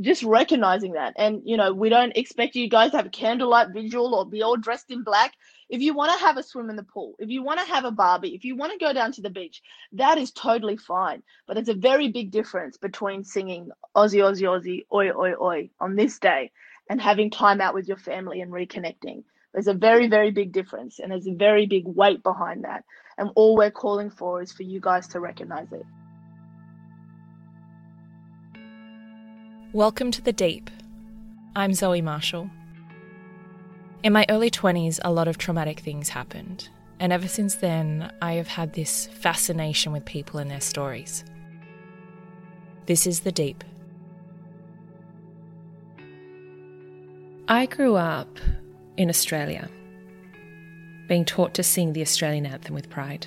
Just recognizing that. And you know we don't expect you guys to have a candlelight visual or be all dressed in black. If you want to have a swim in the pool if you want to have a barbie if you want to go down to the beach that is totally fine. But it's a very big difference between singing aussie aussie aussie oi oi oi on this day and having time out with your family and reconnecting. There's a very very big difference and there's a very big weight behind that. And all we're calling for is for you guys to recognize it Welcome to the Deep. I'm Zoe Marshall. In my early 20s, a lot of traumatic things happened, and ever since then, I have had this fascination with people and their stories. This is The Deep. I grew up in Australia, being taught to sing the Australian anthem with pride,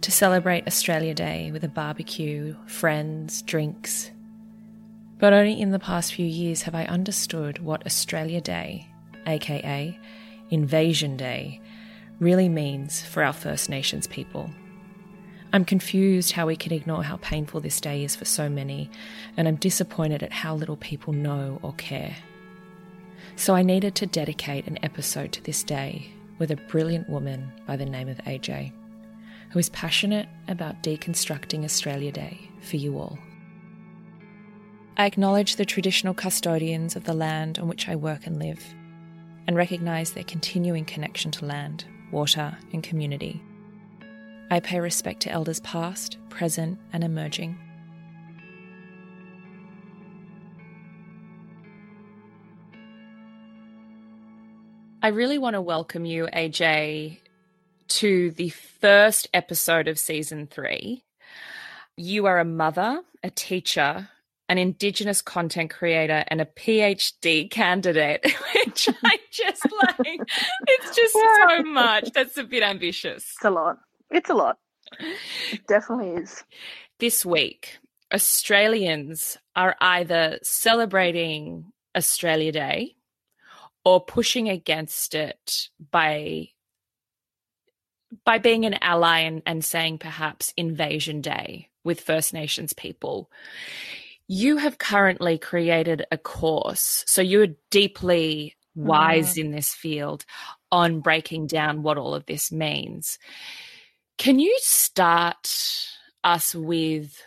to celebrate Australia Day with a barbecue, friends, drinks, but only in the past few years have I understood what Australia Day, aka Invasion Day, really means for our First Nations people. I'm confused how we can ignore how painful this day is for so many, and I'm disappointed at how little people know or care. So I needed to dedicate an episode to this day with a brilliant woman by the name of AJ, who is passionate about deconstructing Australia Day for you all. I acknowledge the traditional custodians of the land on which I work and live, and recognise their continuing connection to land, water, and community. I pay respect to elders past, present, and emerging. I really want to welcome you, AJ, to the first episode of season three. You are a mother, a teacher, an Indigenous content creator, and a PhD candidate, which I just like. It's just so much. That's a bit ambitious. It's a lot. It's a lot. It definitely is. This week, Australians are either celebrating Australia Day or pushing against it by by being an ally and, and saying perhaps invasion day with First Nations people. You have currently created a course. So you're deeply wise mm. in this field on breaking down what all of this means. Can you start us with?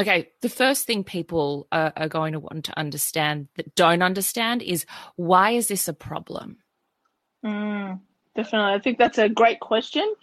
Okay, the first thing people are, are going to want to understand that don't understand is why is this a problem? Mm, definitely. I think that's a great question.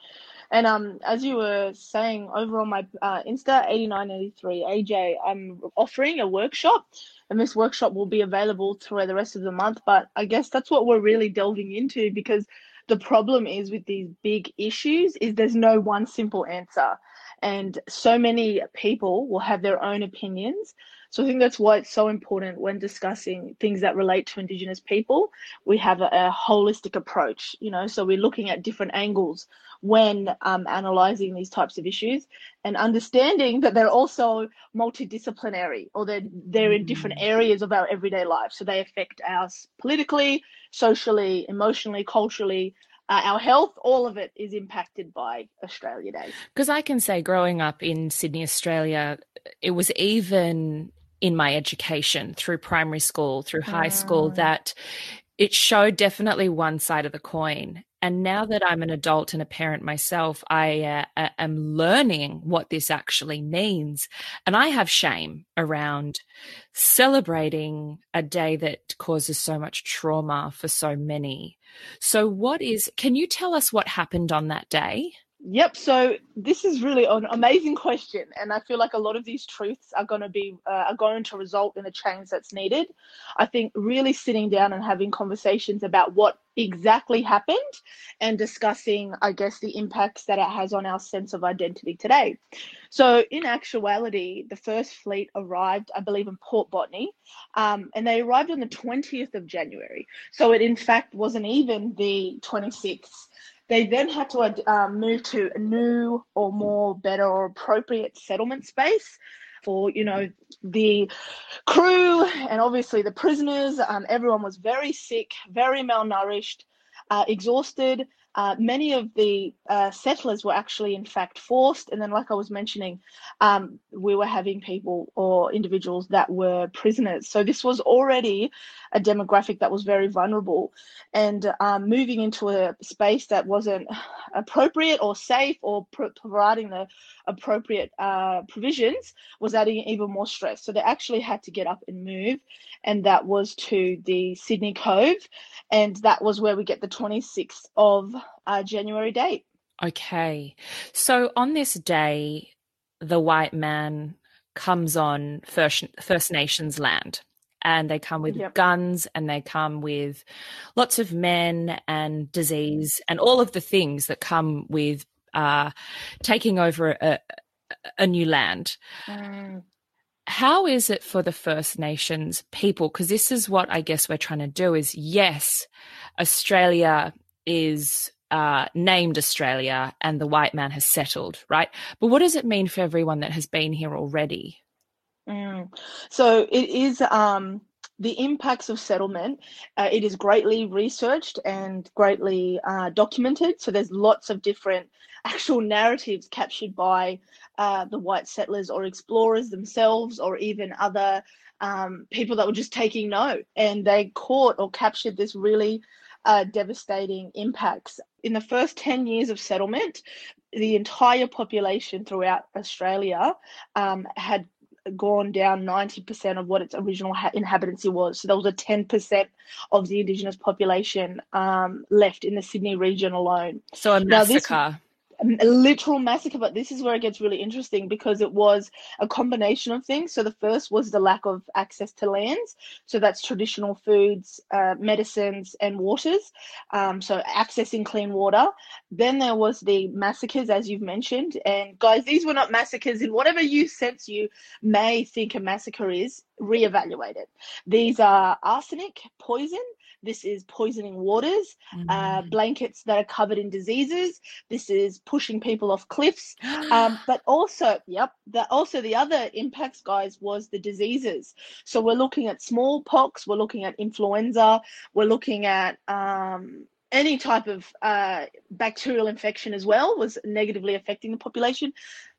And um, as you were saying over on my uh, Insta, 8983 AJ, I'm offering a workshop, and this workshop will be available through the rest of the month. But I guess that's what we're really delving into because the problem is with these big issues is there's no one simple answer, and so many people will have their own opinions. So I think that's why it's so important when discussing things that relate to Indigenous people. We have a, a holistic approach, you know, so we're looking at different angles when um, analyzing these types of issues and understanding that they're also multidisciplinary or they're, they're in different mm. areas of our everyday life. So they affect us politically, socially, emotionally, culturally. Uh, our health, all of it is impacted by Australia Day. Because I can say, growing up in Sydney, Australia, it was even in my education through primary school, through high school, mm. that it showed definitely one side of the coin And now that I'm an adult and a parent myself, I uh, am learning what this actually means. And I have shame around celebrating a day that causes so much trauma for so many. So, what is, can you tell us what happened on that day? Yep. So this is really an amazing question, and I feel like a lot of these truths are going to be uh, are going to result in the change that's needed. I think really sitting down and having conversations about what exactly happened and discussing, I guess, the impacts that it has on our sense of identity today. So, in actuality, the first fleet arrived, I believe, in Port Botany, um, and they arrived on the 20th of January. So, it in fact wasn't even the 26th they then had to um, move to a new or more better or appropriate settlement space for you know the crew and obviously the prisoners. Um, everyone was very sick, very malnourished, uh, exhausted, uh, many of the uh, settlers were actually, in fact, forced. And then, like I was mentioning, um, we were having people or individuals that were prisoners. So, this was already a demographic that was very vulnerable. And um, moving into a space that wasn't appropriate or safe or providing the appropriate uh, provisions was adding even more stress. So, they actually had to get up and move. And that was to the Sydney Cove. And that was where we get the 26th of uh, January date. Okay. So on this day, the white man comes on First, First Nations land and they come with yep. guns and they come with lots of men and disease and all of the things that come with uh, taking over a, a new land. Mm. How is it for the First Nations people? Because this is what I guess we're trying to do is yes, Australia is uh, named Australia and the white man has settled, right? But what does it mean for everyone that has been here already? Mm. So it is um, the impacts of settlement. Uh, it is greatly researched and greatly uh, documented. So there's lots of different actual narratives captured by uh, the white settlers or explorers themselves, or even other um, people that were just taking note, and they caught or captured this really uh, devastating impacts. In the first 10 years of settlement, the entire population throughout Australia um, had gone down 90% of what its original ha- inhabitancy was. So there was a 10% of the Indigenous population um, left in the Sydney region alone. So a massacre a literal massacre but this is where it gets really interesting because it was a combination of things. So the first was the lack of access to lands. So that's traditional foods uh, medicines and waters. Um, so accessing clean water. Then there was the massacres as you've mentioned. And guys these were not massacres. In whatever you sense you may think a massacre is reevaluate it. These are arsenic poison this is poisoning waters, uh, mm. uh, blankets that are covered in diseases. This is pushing people off cliffs. Um, but also, yep, the, also the other impacts, guys, was the diseases. So we're looking at smallpox, we're looking at influenza, we're looking at um, any type of uh, bacterial infection as well was negatively affecting the population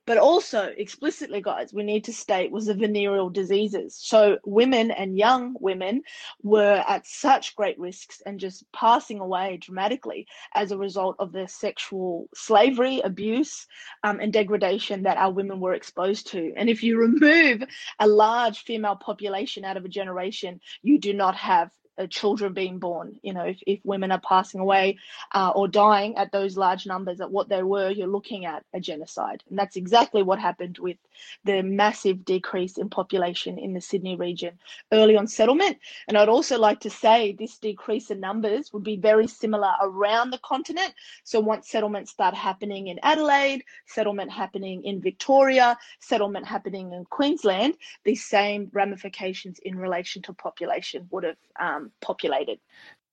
but also explicitly guys we need to state was the venereal diseases. So women and young women were at such great risks and just passing away dramatically as a result of the sexual slavery abuse um, and degradation that our women were exposed to. And if you remove a large female population out of a generation you do not have children being born. You know, if, if women are passing away uh, or dying at those large numbers at what they were, you're looking at a genocide. And that's exactly what happened with the massive decrease in population in the Sydney region early on settlement. And I'd also like to say this decrease in numbers would be very similar around the continent. So once settlements start happening in Adelaide, settlement happening in Victoria, settlement happening in Queensland, these same ramifications in relation to population would have um, Um, populated.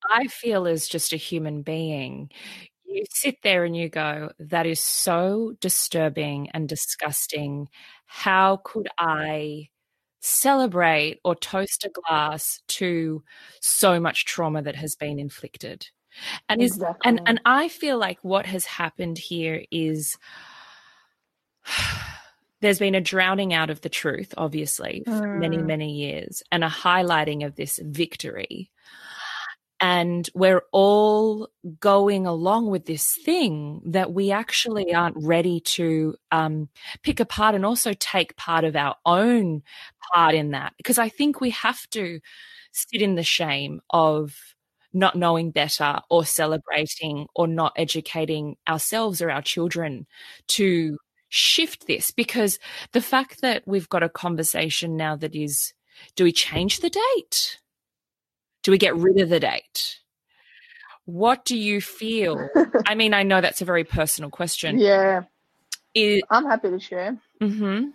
I feel as just a human being, you sit there and you go, that is so disturbing and disgusting. How could I celebrate or toast a glass to so much trauma that has been inflicted? And is exactly. and and I feel like what has happened here is there's been a drowning out of the truth, obviously, for mm. many, many years, and a highlighting of this victory. And we're all going along with this thing that we actually aren't ready to um, pick apart and also take part of our own part in that. Because I think we have to sit in the shame of not knowing better or celebrating or not educating ourselves or our children to shift this because the fact that we've got a conversation now that is do we change the date? Do we get rid of the date? What do you feel? I mean, I know that's a very personal question. Yeah. It, I'm happy to share. Mm-hmm.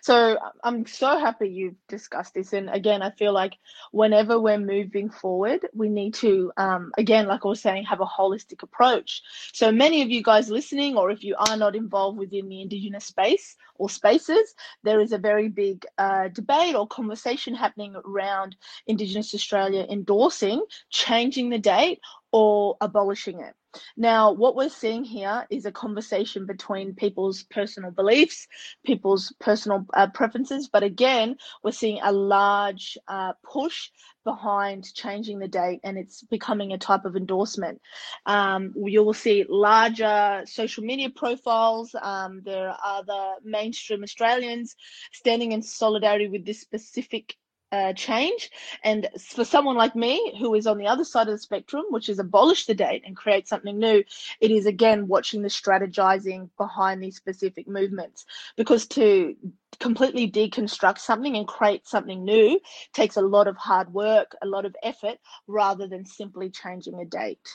So I'm so happy you've discussed this. And again, I feel like whenever we're moving forward, we need to, um, again, like I was saying, have a holistic approach. So many of you guys listening, or if you are not involved within the Indigenous space or spaces, there is a very big uh, debate or conversation happening around Indigenous Australia endorsing changing the date or abolishing it. Now, what we're seeing here is a conversation between people's personal beliefs, people's personal uh, preferences, but again, we're seeing a large uh, push behind changing the date and it's becoming a type of endorsement. Um, you will see larger social media profiles. Um, there are other mainstream Australians standing in solidarity with this specific uh, change. And for someone like me, who is on the other side of the spectrum, which is abolish the date and create something new, it is again watching the strategizing behind these specific movements. Because to completely deconstruct something and create something new takes a lot of hard work, a lot of effort, rather than simply changing a date.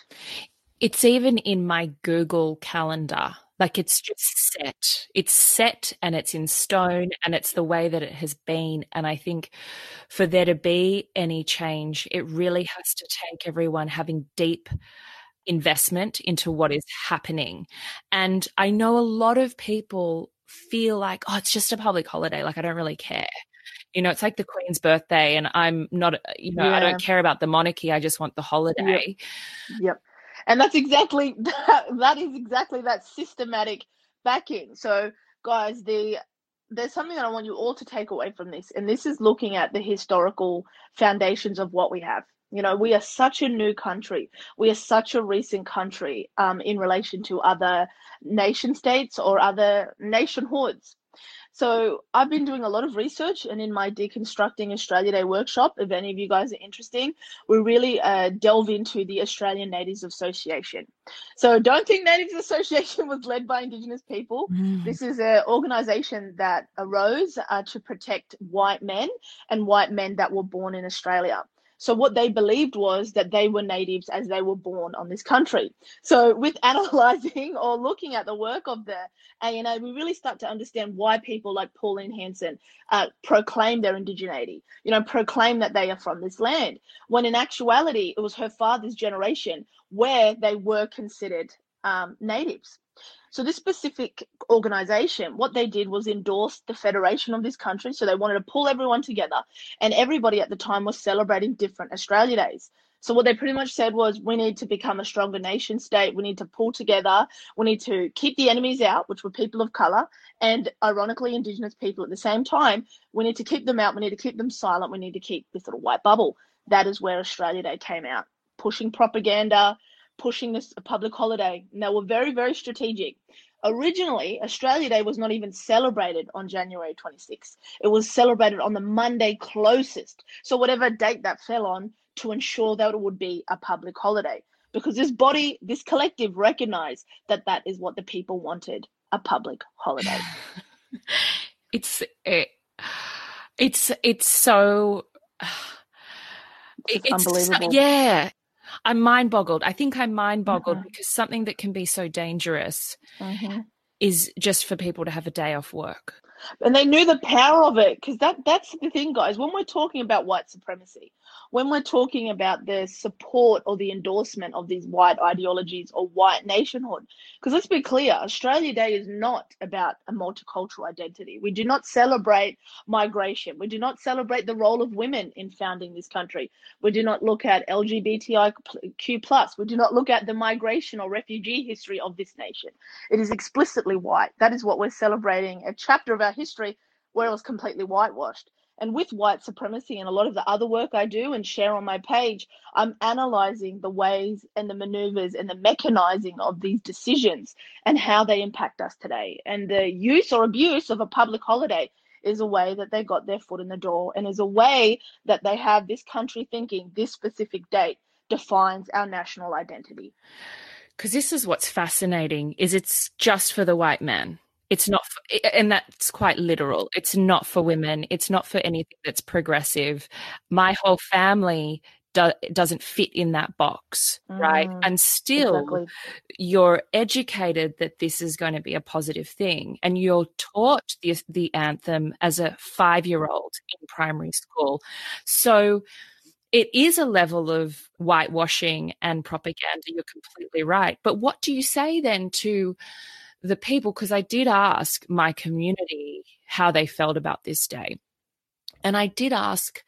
It's even in my Google calendar like it's just set. It's set and it's in stone and it's the way that it has been. And I think for there to be any change, it really has to take everyone having deep investment into what is happening. And I know a lot of people feel like, oh, it's just a public holiday. Like I don't really care. You know, it's like the Queen's birthday, and I'm not, you know, yeah. I don't care about the monarchy. I just want the holiday. Yep. yep and that's exactly that, that is exactly that systematic backing. So guys the there's something that i want you all to take away from this and this is looking at the historical foundations of what we have. You know we are such a new country. We are such a recent country um, in relation to other nation states or other nationhoods so I've been doing a lot of research, and in my Deconstructing Australia Day workshop, if any of you guys are interested, we really uh, delve into the Australian Natives Association. So don't think Natives Association was led by Indigenous people. Mm. This is an organisation that arose uh, to protect white men and white men that were born in Australia. So what they believed was that they were natives as they were born on this country. So with analysing or looking at the work of the ANA, we really start to understand why people like Pauline Hanson uh, proclaim their indigeneity, you know, proclaim that they are from this land, when in actuality it was her father's generation where they were considered um, natives. So this specific organization, what they did was endorse the federation of this country. So they wanted to pull everyone together, and everybody at the time was celebrating different Australia Days. So what they pretty much said was, we need to become a stronger nation state. We need to pull together. We need to keep the enemies out, which were people of color, and ironically, Indigenous people at the same time. We need to keep them out. We need to keep them silent. We need to keep this little white bubble. That is where Australia Day came out, pushing propaganda, pushing this a public holiday. And they were very, very strategic. Originally, Australia Day was not even celebrated on January 26th. It was celebrated on the Monday closest. So, whatever date that fell on, to ensure that it would be a public holiday. Because this body, this collective recognized that that is what the people wanted a public holiday. it's, it, it's, it's so. It's, it's unbelievable. Yeah, I'm mind boggled. I think I'm mind boggled mm-hmm. because something that can be so dangerous mm-hmm. is just for people to have a day off work and they knew the power of it because that that's the thing guys when we're talking about white supremacy when we're talking about the support or the endorsement of these white ideologies or white nationhood because let's be clear australia day is not about a multicultural identity. We do not celebrate migration. We do not celebrate the role of women in founding this country. We do not look at lgbtiq plus. We do not look at the migration or refugee history of this nation. It is explicitly white. That is what we're celebrating a chapter of our history where it was completely whitewashed. And with white supremacy and a lot of the other work I do and share on my page, I'm analyzing the ways and the maneuvers and the mechanizing of these decisions and how they impact us today. And the use or abuse of a public holiday is a way that they got their foot in the door and is a way that they have this country thinking this specific date defines our national identity because this is what's fascinating is it's just for the white man it's not for, and that's quite literal it's not for women it's not for anything that's progressive my whole family do, doesn't fit in that box mm, right and still exactly. you're educated that this is going to be a positive thing and you're taught the, the anthem as a 5 year old in primary school so it is a level of whitewashing and propaganda. You're completely right. But what do you say then to the people? Because I did ask my community how they felt about this day. And I did ask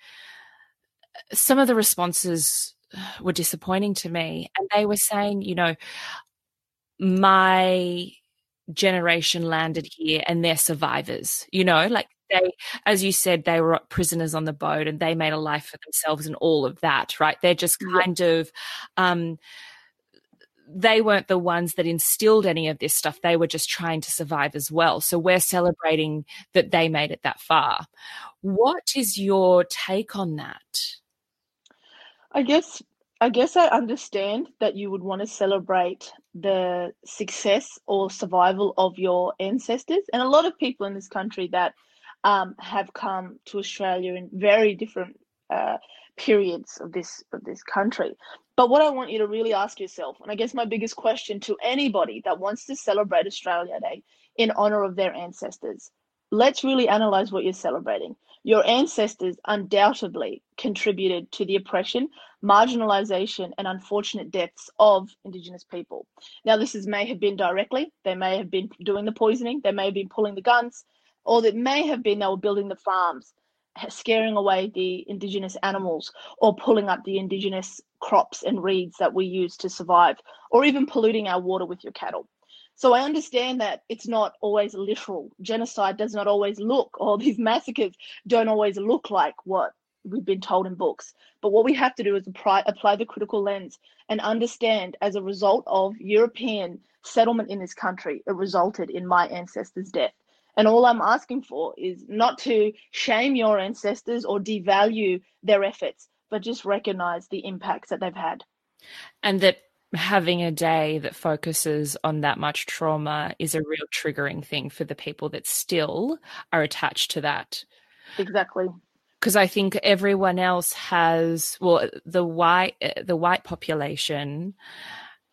some of the responses were disappointing to me. And they were saying, you know, my generation landed here and they're survivors, you know, like they, as you said, they were prisoners on the boat and they made a life for themselves and all of that, right? They're just kind yeah. of, um, they weren't the ones that instilled any of this stuff. They were just trying to survive as well. So we're celebrating that they made it that far. What is your take on that? I guess I guess I understand that you would want to celebrate the success or survival of your ancestors. And a lot of people in this country that um, have come to Australia in very different uh, periods of this of this country. But what I want you to really ask yourself, and I guess my biggest question to anybody that wants to celebrate Australia Day in honor of their ancestors, let's really analyze what you're celebrating. Your ancestors undoubtedly contributed to the oppression, marginalization, and unfortunate deaths of Indigenous people. Now, this is, may have been directly, they may have been doing the poisoning, they may have been pulling the guns, or it may have been they were building the farms, scaring away the indigenous animals, or pulling up the indigenous crops and reeds that we use to survive, or even polluting our water with your cattle. So I understand that it's not always literal. Genocide does not always look, or these massacres don't always look like what we've been told in books. But what we have to do is apply, apply the critical lens and understand as a result of European settlement in this country, it resulted in my ancestors' death. And all I'm asking for is not to shame your ancestors or devalue their efforts, but just recognize the impacts that they've had. And that having a day that focuses on that much trauma is a real triggering thing for the people that still are attached to that. Exactly. Because I think everyone else has, well, the white the white population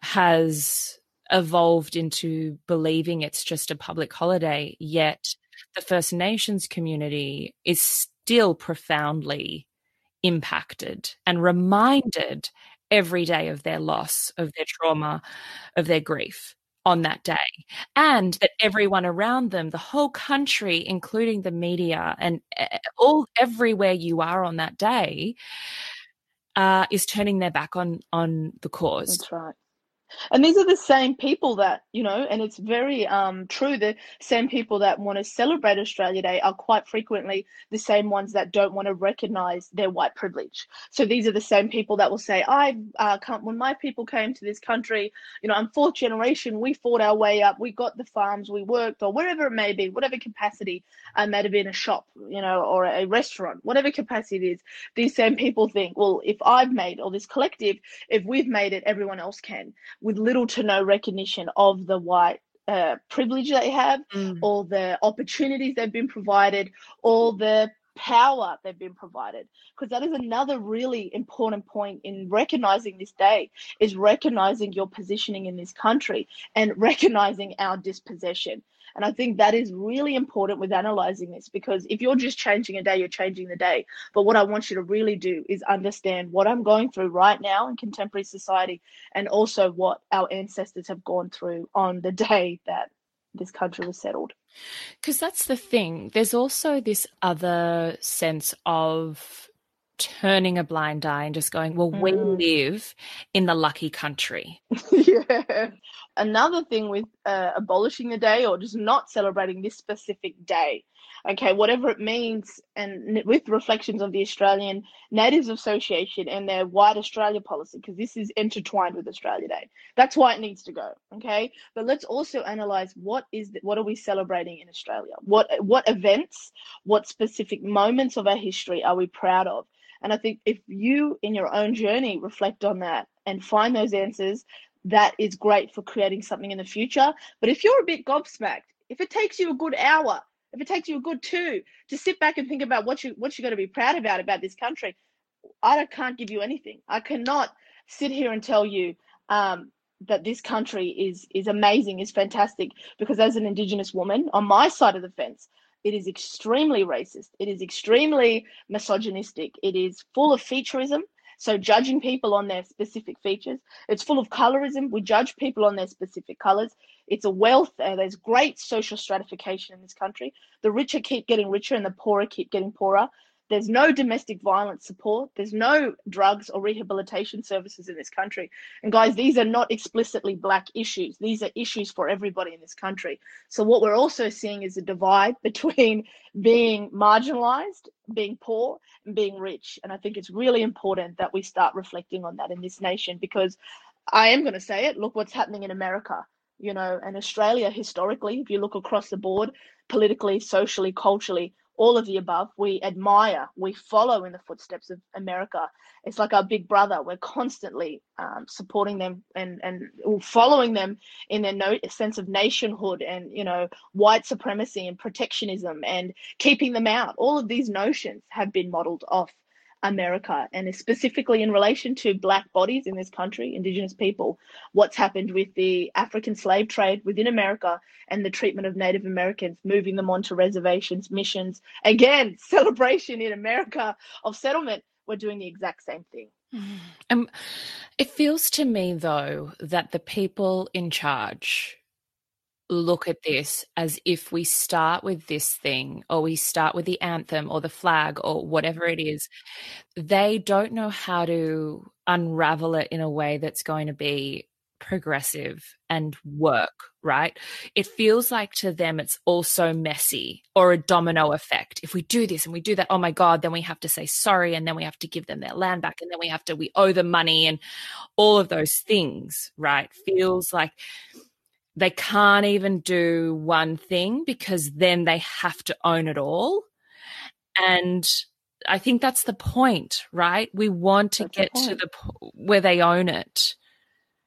has evolved into believing it's just a public holiday, yet the First Nations community is still profoundly impacted and reminded every day of their loss, of their trauma, of their grief on that day. And that everyone around them, the whole country, including the media and eh, all everywhere you are on that day, uh, is turning their back on on the cause. That's right. And these are the same people that, you know, and it's very um, true, the same people that want to celebrate Australia Day are quite frequently the same ones that don't want to recognize their white privilege. So these are the same people that will say, I uh, when my people came to this country, you know, I'm fourth generation, we fought our way up, we got the farms, we worked, or wherever it may be, whatever capacity, uh, might have been a shop, you know, or a restaurant, whatever capacity it is. These same people think, well, if I've made, or this collective, if we've made it, everyone else can with little to no recognition of the white uh, privilege they have, mm. all the opportunities they've been provided, all the power they've been provided because that is another really important point in recognizing this day is recognizing your positioning in this country and recognizing our dispossession and I think that is really important with analyzing this because if you're just changing a day, you're changing the day. But what I want you to really do is understand what I'm going through right now in contemporary society and also what our ancestors have gone through on the day that this country was settled. Because that's the thing. There's also this other sense of turning a blind eye and just going, well, mm. we live in the lucky country. yeah. Another thing with uh, abolishing the day or just not celebrating this specific day, okay, whatever it means, and with reflections of the Australian Natives Association and their White Australia policy, because this is intertwined with Australia Day. That's why it needs to go, okay. But let's also analyze what is the, what are we celebrating in Australia? What what events, what specific moments of our history are we proud of? And I think if you, in your own journey, reflect on that and find those answers, that is great for creating something in the future. But if you're a bit gobsmacked, if it takes you a good hour, if it takes you a good two to sit back and think about what you what you're going to be proud about about this country, I can't give you anything. I cannot sit here and tell you um, that this country is is amazing, is fantastic. Because as an Indigenous woman on my side of the fence, it is extremely racist. It is extremely misogynistic. It is full of featureism. So judging people on their specific features, it's full of colorism. We judge people on their specific colors. It's a wealth. Uh, there's great social stratification in this country. The richer keep getting richer, and the poorer keep getting poorer. There's no domestic violence support. There's no drugs or rehabilitation services in this country. And guys, these are not explicitly black issues. These are issues for everybody in this country. So what we're also seeing is a divide between being marginalized, being poor, and being rich. And I think it's really important that we start reflecting on that in this nation because I am going to say it. Look what's happening in America you know, and Australia historically, if you look across the board, politically, socially, culturally, all of the above. We admire, we follow in the footsteps of America. It's like our big brother. We're constantly um, supporting them and and following them in their no, sense of nationhood and you know white supremacy and protectionism and keeping them out. All of these notions have been modeled off America and specifically in relation to black bodies in this country, indigenous people, what's happened with the African slave trade within America and the treatment of Native Americans, moving them onto reservations, missions. Again, celebration in America of settlement. We're doing the exact same thing. Um, it feels to me, though, that the people in charge look at this as if we start with this thing or we start with the anthem or the flag or whatever it is, they don't know how to unravel it in a way that's going to be progressive and work, right? It feels like to them it's also messy or a domino effect. If we do this and we do that, oh my God, then we have to say sorry and then we have to give them their land back and then we have to, we owe them money and all of those things, right? Feels like they can't even do one thing because then they have to own it all. And I think that's the point, right? We want to that's get to the where they own it.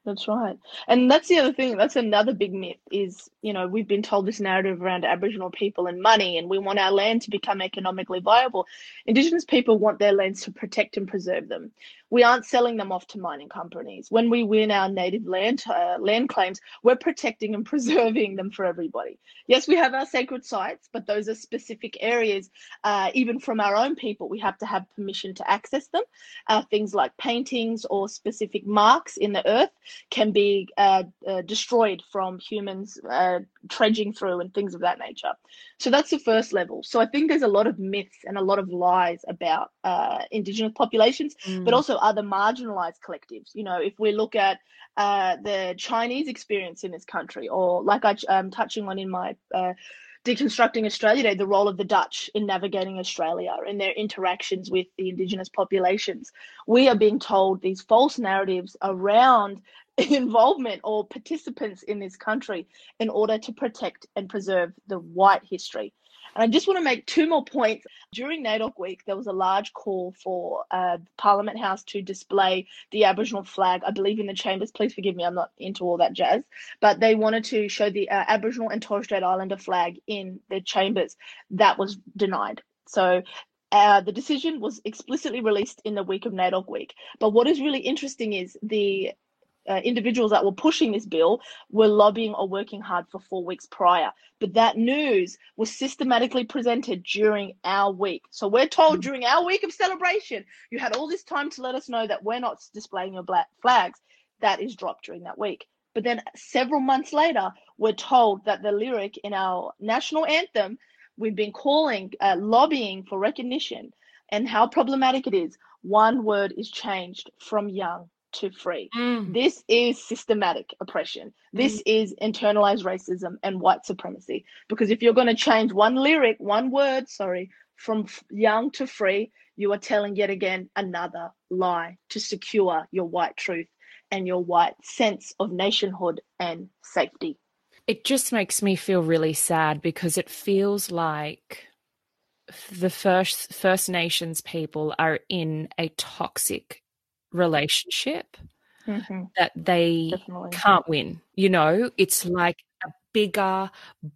That's right. And that's the other thing. That's another big myth is, you know, we've been told this narrative around Aboriginal people and money, and we want our land to become economically viable. Indigenous people want their lands to protect and preserve them we aren't selling them off to mining companies. When we win our native land uh, land claims, we're protecting and preserving them for everybody. Yes, we have our sacred sites, but those are specific areas. Uh, even from our own people, we have to have permission to access them. Uh, things like paintings or specific marks in the earth can be uh, uh, destroyed from humans uh, trudging through and things of that nature. So that's the first level. So I think there's a lot of myths and a lot of lies about Indigenous populations, mm. but also other marginalized collectives. You know, if we look at uh, the Chinese experience in this country, or like I, am um, touching on in my uh, Deconstructing Australia Day, the role of the Dutch in navigating Australia and their interactions with the Indigenous populations. We are being told these false narratives around involvement or participants in this country in order to protect and preserve the white history. And I just want to make two more points. During NAIDOC week, there was a large call for uh, Parliament House to display the Aboriginal flag, I believe in the chambers. Please forgive me, I'm not into all that jazz. But they wanted to show the uh, Aboriginal and Torres Strait Islander flag in the chambers. That was denied. So uh, the decision was explicitly released in the week of NAIDOC week. But what is really interesting is the uh, individuals that were pushing this bill were lobbying or working hard for four weeks prior. But that news was systematically presented during our week. So we're told mm-hmm. during our week of celebration, you had all this time to let us know that we're not displaying your black flags. That is dropped during that week. But then several months later, we're told that the lyric in our national anthem, we've been calling, uh, lobbying for recognition and how problematic it is. One word is changed from young to free. Mm. This is systematic oppression. This is internalized racism and white supremacy. Because if you're going to change one lyric, one word, sorry, from young to free, you are telling yet again another lie to secure your white truth and your white sense of nationhood and safety. It just makes me feel really sad because it feels like the first First Nations people are in a toxic relationship mm-hmm. that they Definitely. can't win. You know, it's like a bigger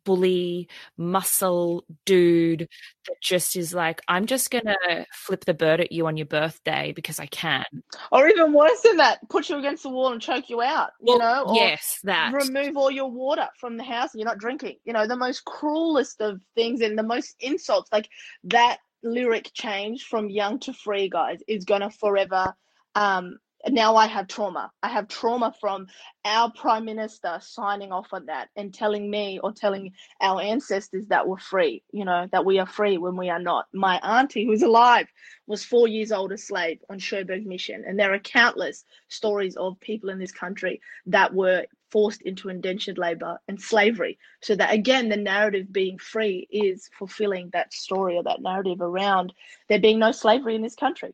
bully muscle dude that just is like, I'm just gonna flip the bird at you on your birthday because I can. Or even worse than that, put you against the wall and choke you out, you know? Or yes, that. remove all your water from the house and you're not drinking. You know, the most cruelest of things and the most insults. Like that lyric change from young to free, guys, is gonna forever um now I have trauma. I have trauma from our prime minister signing off on that and telling me or telling our ancestors that we're free, you know, that we are free when we are not. My auntie, who's alive, was four years old a slave on Cherbourg Mission. And there are countless stories of people in this country that were forced into indentured labor and slavery. So that again, the narrative being free is fulfilling that story or that narrative around there being no slavery in this country.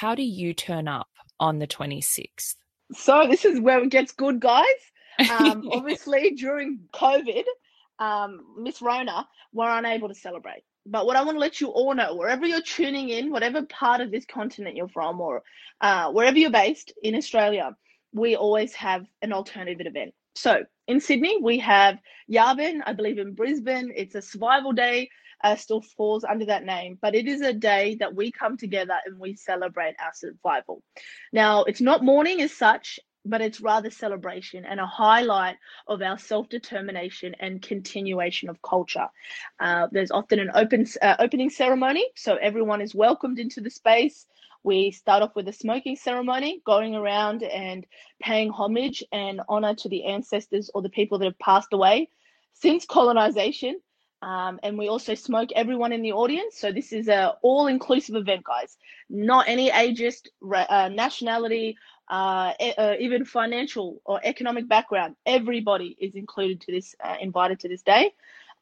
How do you turn up on the 26th? So this is where it gets good, guys. Um, obviously, during COVID, um, Miss Rona were unable to celebrate. But what I want to let you all know, wherever you're tuning in, whatever part of this continent you're from, or uh, wherever you're based in Australia, we always have an alternative event. So in Sydney, we have Yabun. I believe in Brisbane, it's a survival day. Uh, still falls under that name, but it is a day that we come together and we celebrate our survival. Now, it's not mourning as such, but it's rather celebration and a highlight of our self-determination and continuation of culture. Uh, there's often an open uh, opening ceremony, so everyone is welcomed into the space. We start off with a smoking ceremony, going around and paying homage and honor to the ancestors or the people that have passed away since colonization. Um, and we also smoke everyone in the audience. So this is a all-inclusive event, guys. Not any ageist, uh, nationality, uh, e- uh, even financial or economic background. Everybody is included to this, uh, invited to this day.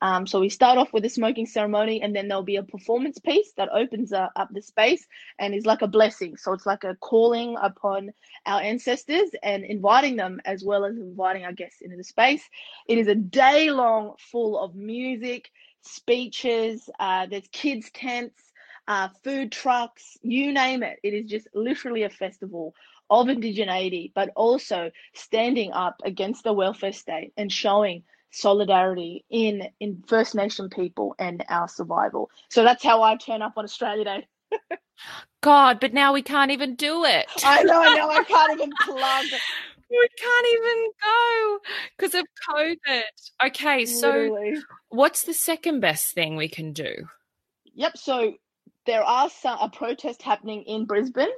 Um, so we start off with a smoking ceremony, and then there'll be a performance piece that opens uh, up the space and is like a blessing. So it's like a calling upon our ancestors and inviting them, as well as inviting our guests into the space. It is a day long full of music, speeches. Uh, there's kids tents, uh, food trucks, you name it. It is just literally a festival of indigeneity, but also standing up against the welfare state and showing solidarity in in First Nation people and our survival. So that's how I turn up on Australia Day. God, but now we can't even do it. I know, now I can't even plug. we can't even go because of COVID. Okay, so literally. what's the second best thing we can do? Yep. So there are some a protest happening in Brisbane.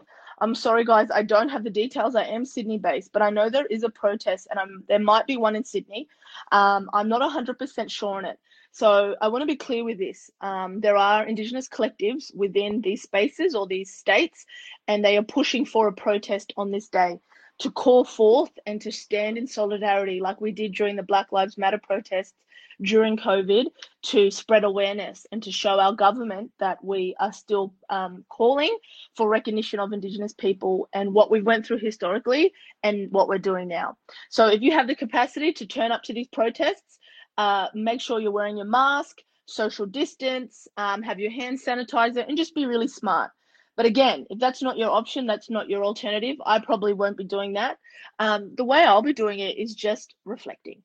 I'm sorry, guys, I don't have the details. I am Sydney based, but I know there is a protest, and I'm there might be one in Sydney. Um, I'm not 100% sure on it. So I want to be clear with this. Um, there are Indigenous collectives within these spaces or these states, and they are pushing for a protest on this day to call forth and to stand in solidarity, like we did during the Black Lives Matter protests during COVID, to spread awareness and to show our government that we are still um, calling for recognition of Indigenous people and what we went through historically and what we're doing now. So if you have the capacity to turn up to these protests, uh, make sure you're wearing your mask, social distance, um, have your hand sanitizer, and just be really smart. But again, if that's not your option, that's not your alternative, I probably won't be doing that. Um, the way I'll be doing it is just reflecting.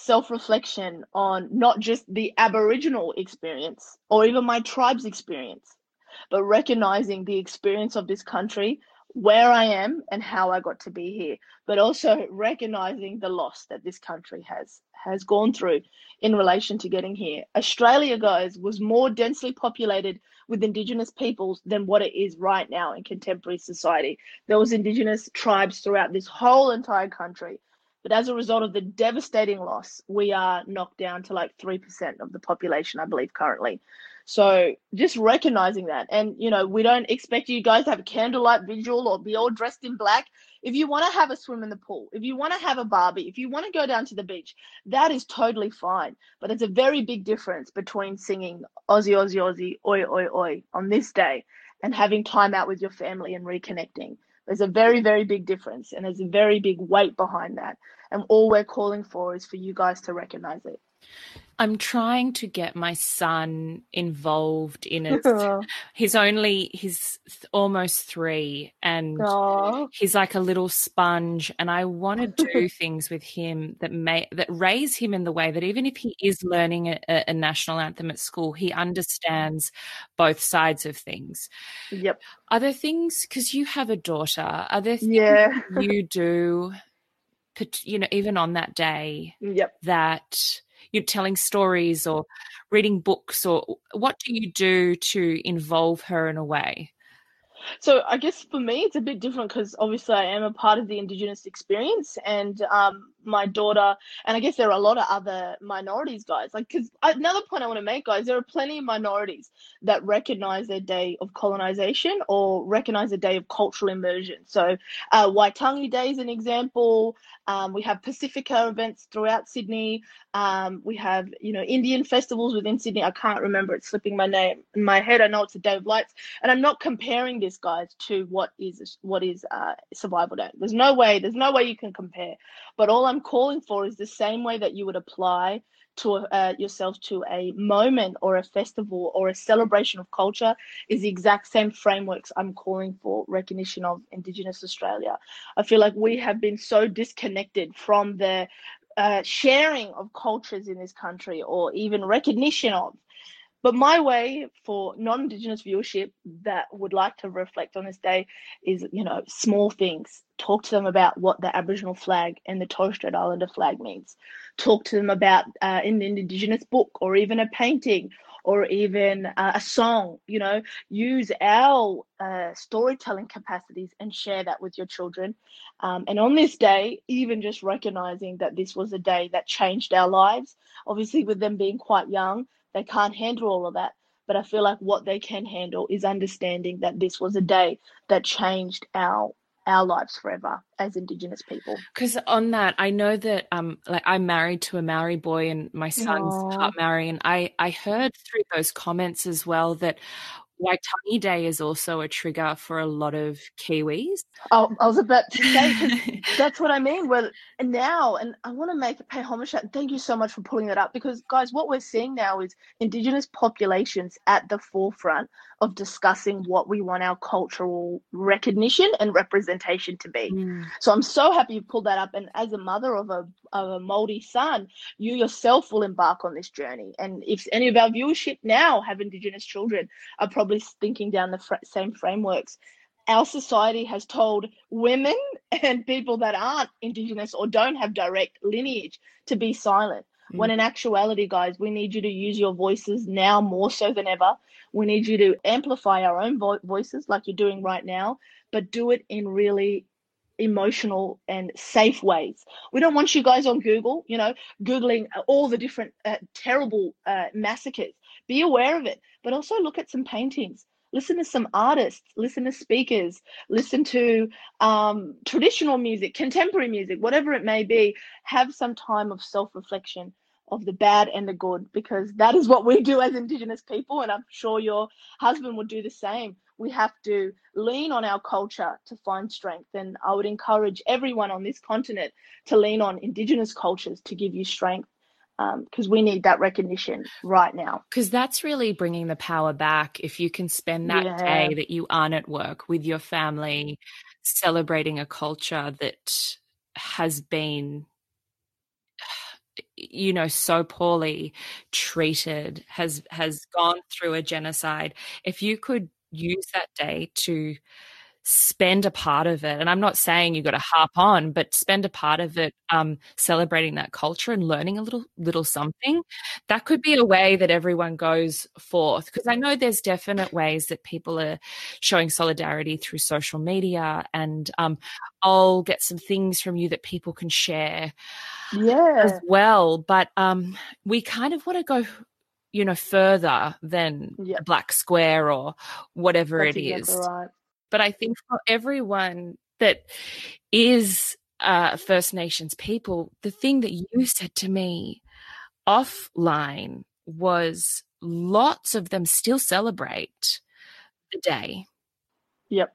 Self reflection on not just the Aboriginal experience or even my tribe's experience, but recognizing the experience of this country, where I am, and how I got to be here, but also recognizing the loss that this country has has gone through in relation to getting here. Australia, guys, was more densely populated with Indigenous peoples than what it is right now in contemporary society. There was Indigenous tribes throughout this whole entire country. But as a result of the devastating loss, we are knocked down to like 3% of the population, I believe, currently. So just recognizing that. And, you know, we don't expect you guys to have a candlelight vigil or be all dressed in black. If you want to have a swim in the pool, if you want to have a barbie, if you want to go down to the beach, that is totally fine. But it's a very big difference between singing Aussie, Aussie, Aussie, oi, oi, oi on this day and having time out with your family and reconnecting. There's a very, very big difference and there's a very big weight behind that. And all we're calling for is for you guys to recognize it. I'm trying to get my son involved in it. he's only he's almost 3 and Aww. he's like a little sponge and I want to do things with him that may that raise him in the way that even if he is learning a, a national anthem at school, he understands both sides of things. Yep. Are there things cuz you have a daughter, are there things yeah. you do you know even on that day yep. that you're telling stories or reading books or what do you do to involve her in a way so I guess for me it's a bit different because obviously I am a part of the Indigenous experience, and um, my daughter, and I guess there are a lot of other minorities, guys. Like, because another point I want to make, guys, there are plenty of minorities that recognize their day of colonization or recognize a day of cultural immersion. So, uh, Waitangi Day is an example. Um, we have Pacifica events throughout Sydney. Um, we have, you know, Indian festivals within Sydney. I can't remember; it's slipping my name in my head. I know it's a Day of Lights, and I'm not comparing this, guys, to what is what is uh, Survival Day. There's no way. There's no way you can compare. But all I'm calling for is the same way that you would apply to uh, yourself to a moment or a festival or a celebration of culture is the exact same frameworks I'm calling for recognition of Indigenous Australia. I feel like we have been so disconnected from the uh, sharing of cultures in this country or even recognition of. But my way for non-Indigenous viewership that would like to reflect on this day is, you know, small things. Talk to them about what the Aboriginal flag and the Torres Strait Islander flag means. Talk to them about uh, an Indigenous book or even a painting or even uh, a song. You know, use our uh, storytelling capacities and share that with your children. Um, and on this day, even just recognizing that this was a day that changed our lives. Obviously, with them being quite young, they can't handle all of that. But I feel like what they can handle is understanding that this was a day that changed our our lives forever as indigenous people because on that i know that um like i'm married to a maori boy and my son's Aww. part maori and i i heard through those comments as well that Waitangi Day is also a trigger for a lot of Kiwis. Oh, I was about to say, that's what I mean. Well, and now, and I want to make a pay homage. Thank you so much for pulling that up because, guys, what we're seeing now is Indigenous populations at the forefront of discussing what we want our cultural recognition and representation to be. Mm. So I'm so happy you pulled that up. And as a mother of a a Maori son, you yourself will embark on this journey. And if any of our viewership now have Indigenous children, are probably thinking down the fr- same frameworks. Our society has told women and people that aren't Indigenous or don't have direct lineage to be silent. Mm. When in actuality, guys, we need you to use your voices now more so than ever. We need you to amplify our own vo- voices like you're doing right now, but do it in really emotional and safe ways. We don't want you guys on Google, you know, Googling all the different uh, terrible uh, massacres. Be aware of it, but also look at some paintings. Listen to some artists, listen to speakers, listen to um, traditional music, contemporary music, whatever it may be. Have some time of self reflection of the bad and the good because that is what we do as Indigenous people. And I'm sure your husband would do the same. We have to lean on our culture to find strength. And I would encourage everyone on this continent to lean on Indigenous cultures to give you strength because um, we need that recognition right now. Because that's really bringing the power back. If you can spend that yeah. day that you aren't at work with your family, celebrating a culture that has been you know so poorly treated has has gone through a genocide if you could use that day to spend a part of it and i'm not saying you've got to harp on but spend a part of it um, celebrating that culture and learning a little little something. That could be a way that everyone goes forth because i know there's definite ways that people are showing solidarity through social media and um, i'll get some things from you that people can share yeah. as well but um, we kind of want to go you know further than the black square or whatever That's it is exactly right. but I think for everyone that is uh, First Nations people, the thing that you said to me offline was lots of them still celebrate the day. Yep.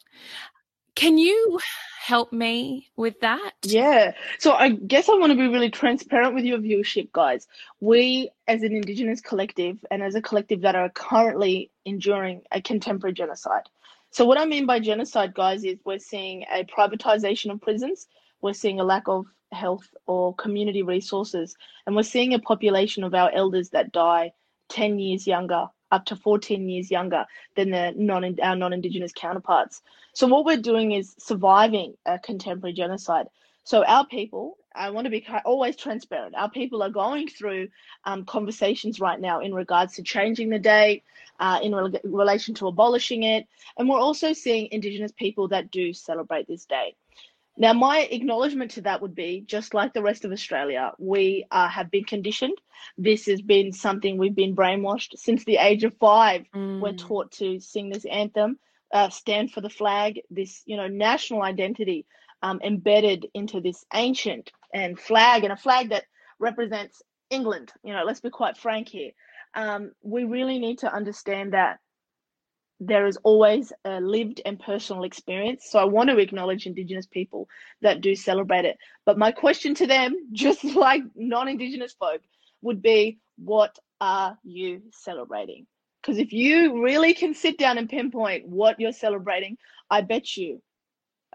Can you help me with that? Yeah. So I guess I want to be really transparent with your viewership, guys. We, as an Indigenous collective and as a collective that are currently enduring a contemporary genocide. So, what I mean by genocide, guys, is we're seeing a privatization of prisons, we're seeing a lack of health or community resources, and we're seeing a population of our elders that die 10 years younger, up to 14 years younger than the non our non-indigenous counterparts. So what we're doing is surviving a contemporary genocide. So our people, I want to be always transparent. Our people are going through um, conversations right now in regards to changing the date, uh, in rel- relation to abolishing it, and we're also seeing Indigenous people that do celebrate this day. Now, my acknowledgement to that would be just like the rest of Australia, we uh, have been conditioned. This has been something we've been brainwashed since the age of five. We're Mm. taught to sing this anthem, uh, stand for the flag, this you know national identity um, embedded into this ancient and flag, and a flag that represents England. You know, let's be quite frank here. Um, we really need to understand that there is always a lived and personal experience. So I want to acknowledge Indigenous people that do celebrate it. But my question to them, just like non Indigenous folk, would be what are you celebrating? Because if you really can sit down and pinpoint what you're celebrating, I bet you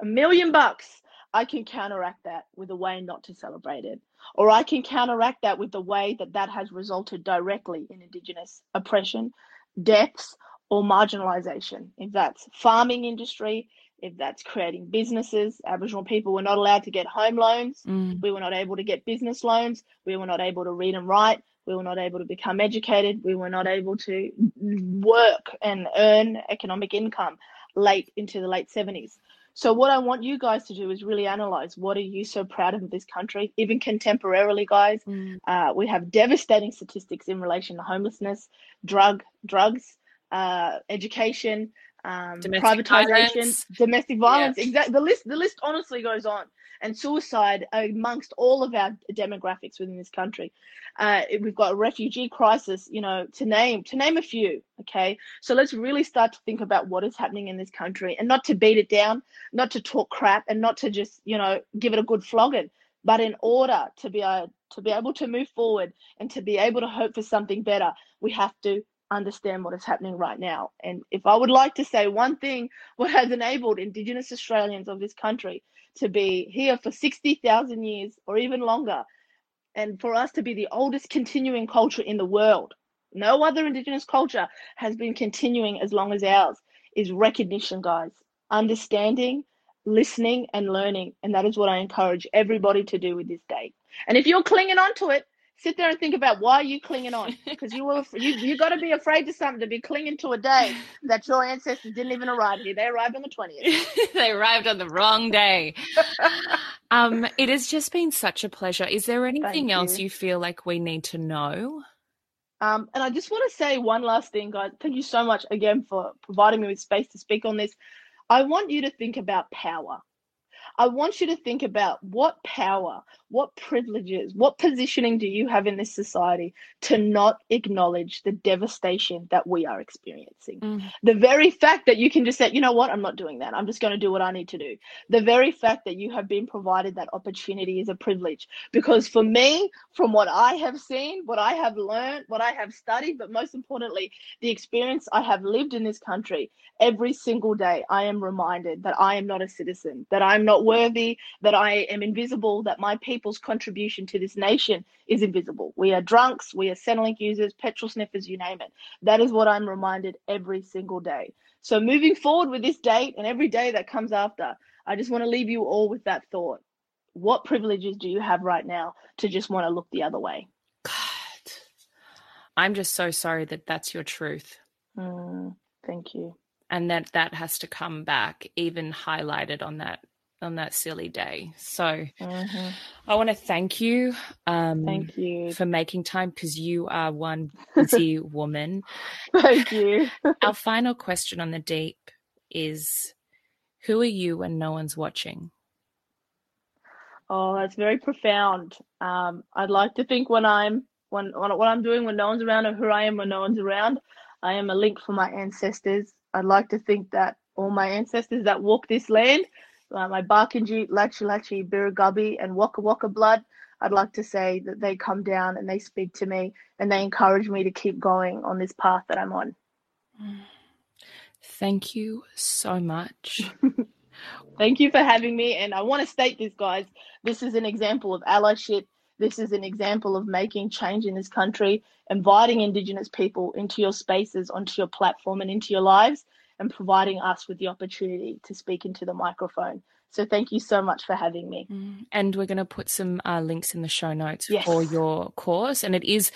a million bucks I can counteract that with a way not to celebrate it. Or I can counteract that with the way that that has resulted directly in Indigenous oppression, deaths, or marginalisation. If that's farming industry, if that's creating businesses, Aboriginal people were not allowed to get home loans. Mm. We were not able to get business loans. We were not able to read and write. We were not able to become educated. We were not able to work and earn economic income late into the late 70s. So, what I want you guys to do is really analyze what are you so proud of in this country, even contemporarily, guys. Mm. Uh, we have devastating statistics in relation to homelessness, drug, drugs, uh, education, um, Domestic privatization, violence. domestic violence. Exactly. The list, the list honestly goes on. And suicide amongst all of our demographics within this country. Uh, we've got a refugee crisis, you know, to name to name a few. Okay, so let's really start to think about what is happening in this country, and not to beat it down, not to talk crap, and not to just you know give it a good flogging. But in order to be uh, to be able to move forward and to be able to hope for something better, we have to understand what is happening right now. And if I would like to say one thing, what has enabled Indigenous Australians of this country to be here for 60,000 years or even longer, and for us to be the oldest continuing culture in the world, no other Indigenous culture has been continuing as long as ours, is recognition, guys. Understanding, listening, and learning. And that is what I encourage everybody to do with this day. And if you're clinging on to it, sit there and think about why you clinging on because you were you you got to be afraid to something to be clinging to a day that your ancestors didn't even arrive here they arrived on the 20th they arrived on the wrong day. um, it has just been such a pleasure. Is there anything Thank else you. you feel like we need to know? um, and i just want to say one last thing guys thank you so much again for providing me with space to speak on this i want you to think about power I want you to think about what power, what privileges, what positioning do you have in this society to not acknowledge the devastation that we are experiencing? Mm. The very fact that you can just say, you know what, I'm not doing that. I'm just going to do what I need to do. The very fact that you have been provided that opportunity is a privilege. Because for me, from what I have seen, what I have learned, what I have studied, but most importantly, the experience I have lived in this country, every single day I am reminded that I am not a citizen, that I'm not worthy, that I am invisible, that my people's contribution to this nation is invisible. We are drunks, we are Centrelink users, petrol sniffers, you name it. That is what I'm reminded every single day. So moving forward with this date and every day that comes after, I just want to leave you all with that thought. What privileges do you have right now to just want to look the other way? God, I'm just so sorry that that's your truth. Mm, thank you. And that that has to come back, even highlighted on that on that silly day. So Mhm. I want to thank you. Um, Thank you. for making time because you are one busy woman. Thank you. Our final question on the deep is who are you when no one's watching? Oh, that's very profound. Um, I'd like to think when I'm when, when what I'm doing when no one's around, or who I am when no one's around, I am a link for my ancestors. I'd like to think that all my ancestors that walk this land, uh, my Barkindji, Latji Latji, and Waka Waka blood, I'd like to say that they come down and they speak to me and they encourage me to keep going on this path that I'm on. Thank you so much. Thank you for having me. And I want to state this, guys. This is an example of allyship. This is an example of making change in this country, inviting Indigenous people into your spaces, onto your platform, and into your lives, and providing us with the opportunity to speak into the microphone. So thank you so much for having me. Mm, And we're going to put some uh, links in the show notes Yes. for your course. And it is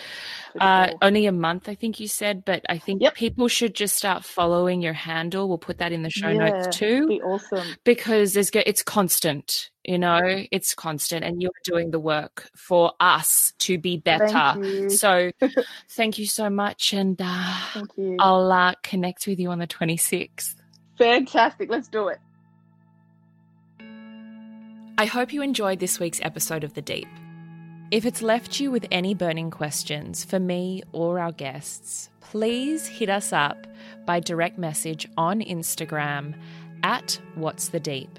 uh, only a month, I think you said, but I think Yep. people should just start following your handle. We'll put that in the show Yeah, notes too. Be awesome. because there's it's constant you know it's constant and you're doing the work for us to be better Thank so thank you so much and uh, Thank you. i'll uh, connect with you on the 26th Fantastic. Let's do it. i hope you enjoyed this week's episode of the deep if it's left you with any burning questions for me or our guests please hit us up by direct message on instagram at what's the deep